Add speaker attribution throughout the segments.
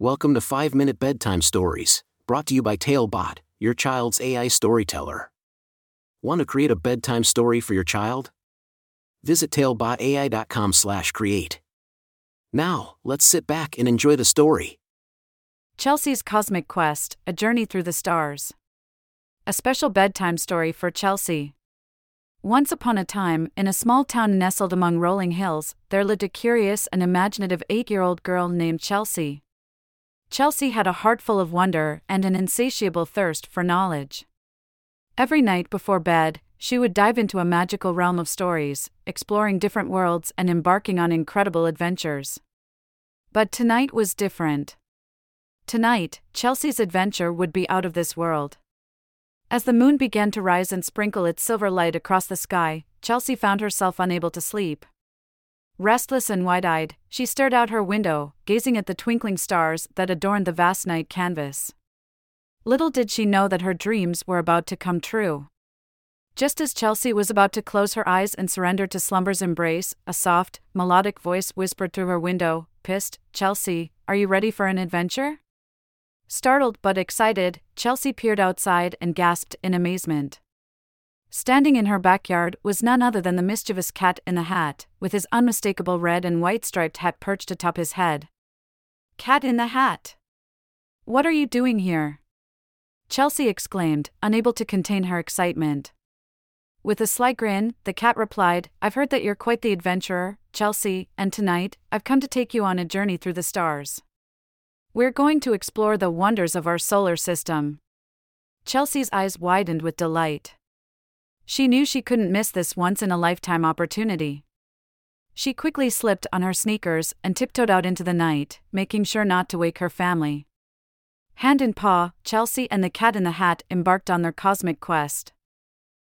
Speaker 1: Welcome to 5 Minute Bedtime Stories, brought to you by Talebot, your child's AI storyteller. Want to create a bedtime story for your child? Visit talebotai.com/create. Now, let's sit back and enjoy the story.
Speaker 2: Chelsea's Cosmic Quest A Journey Through the Stars. A special bedtime story for Chelsea. Once upon a time, in a small town nestled among rolling hills, there lived a curious and imaginative eight year old girl named Chelsea. Chelsea had a heart full of wonder and an insatiable thirst for knowledge. Every night before bed, she would dive into a magical realm of stories, exploring different worlds and embarking on incredible adventures. But tonight was different. Tonight, Chelsea's adventure would be out of this world. As the moon began to rise and sprinkle its silver light across the sky, Chelsea found herself unable to sleep. Restless and wide eyed, she stared out her window, gazing at the twinkling stars that adorned the vast night canvas. Little did she know that her dreams were about to come true. Just as Chelsea was about to close her eyes and surrender to slumber's embrace, a soft, melodic voice whispered through her window, Psst, Chelsea, are you ready for an adventure? Startled but excited, Chelsea peered outside and gasped in amazement. Standing in her backyard was none other than the mischievous cat in the hat, with his unmistakable red and white striped hat perched atop his head. Cat in the hat! What are you doing here? Chelsea exclaimed, unable to contain her excitement. With a sly grin, the cat replied, I've heard that you're quite the adventurer, Chelsea, and tonight, I've come to take you on a journey through the stars. We're going to explore the wonders of our solar system. Chelsea's eyes widened with delight. She knew she couldn't miss this once in a lifetime opportunity. She quickly slipped on her sneakers and tiptoed out into the night, making sure not to wake her family. Hand in paw, Chelsea and the cat in the hat embarked on their cosmic quest.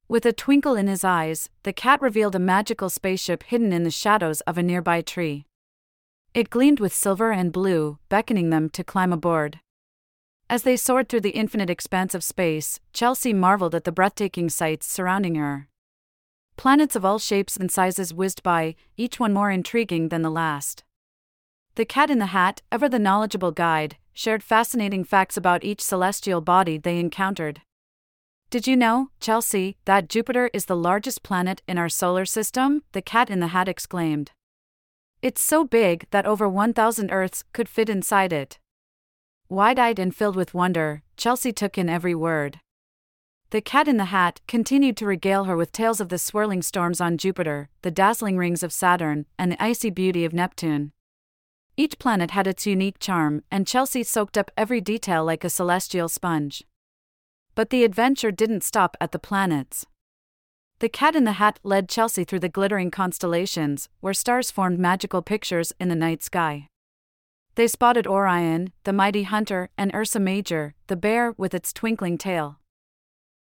Speaker 2: With a twinkle in his eyes, the cat revealed a magical spaceship hidden in the shadows of a nearby tree. It gleamed with silver and blue, beckoning them to climb aboard. As they soared through the infinite expanse of space, Chelsea marveled at the breathtaking sights surrounding her. Planets of all shapes and sizes whizzed by, each one more intriguing than the last. The cat in the hat, ever the knowledgeable guide, shared fascinating facts about each celestial body they encountered. Did you know, Chelsea, that Jupiter is the largest planet in our solar system? The cat in the hat exclaimed. It's so big that over 1,000 Earths could fit inside it. Wide eyed and filled with wonder, Chelsea took in every word. The cat in the hat continued to regale her with tales of the swirling storms on Jupiter, the dazzling rings of Saturn, and the icy beauty of Neptune. Each planet had its unique charm, and Chelsea soaked up every detail like a celestial sponge. But the adventure didn't stop at the planets. The cat in the hat led Chelsea through the glittering constellations, where stars formed magical pictures in the night sky. They spotted Orion, the mighty hunter, and Ursa Major, the bear with its twinkling tail.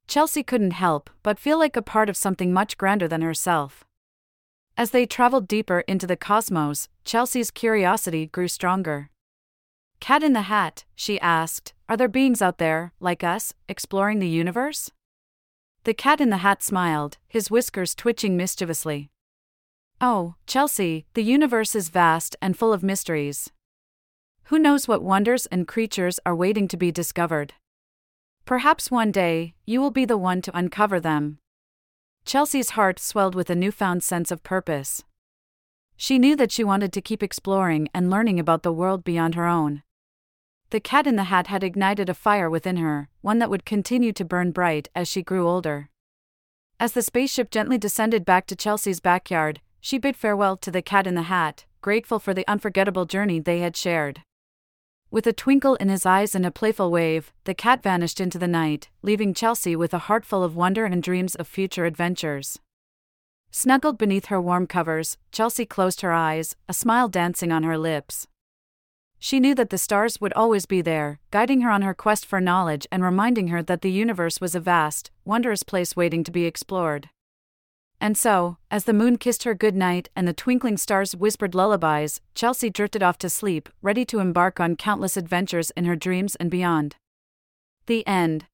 Speaker 2: Chelsea couldn't help but feel like a part of something much grander than herself. As they traveled deeper into the cosmos, Chelsea's curiosity grew stronger. Cat in the Hat, she asked, are there beings out there, like us, exploring the universe? The cat in the hat smiled, his whiskers twitching mischievously. Oh, Chelsea, the universe is vast and full of mysteries. Who knows what wonders and creatures are waiting to be discovered? Perhaps one day, you will be the one to uncover them. Chelsea's heart swelled with a newfound sense of purpose. She knew that she wanted to keep exploring and learning about the world beyond her own. The cat in the hat had ignited a fire within her, one that would continue to burn bright as she grew older. As the spaceship gently descended back to Chelsea's backyard, she bid farewell to the cat in the hat, grateful for the unforgettable journey they had shared. With a twinkle in his eyes and a playful wave, the cat vanished into the night, leaving Chelsea with a heart full of wonder and dreams of future adventures. Snuggled beneath her warm covers, Chelsea closed her eyes, a smile dancing on her lips. She knew that the stars would always be there, guiding her on her quest for knowledge and reminding her that the universe was a vast, wondrous place waiting to be explored. And so, as the moon kissed her good night and the twinkling stars whispered lullabies, Chelsea drifted off to sleep, ready to embark on countless adventures in her dreams and beyond. The end.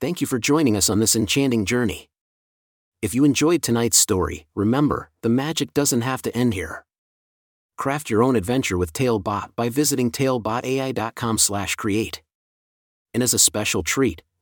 Speaker 1: Thank you for joining us on this enchanting journey. If you enjoyed tonight's story, remember, the magic doesn't have to end here. Craft your own adventure with Talebot by visiting talebotai.com/create. And as a special treat,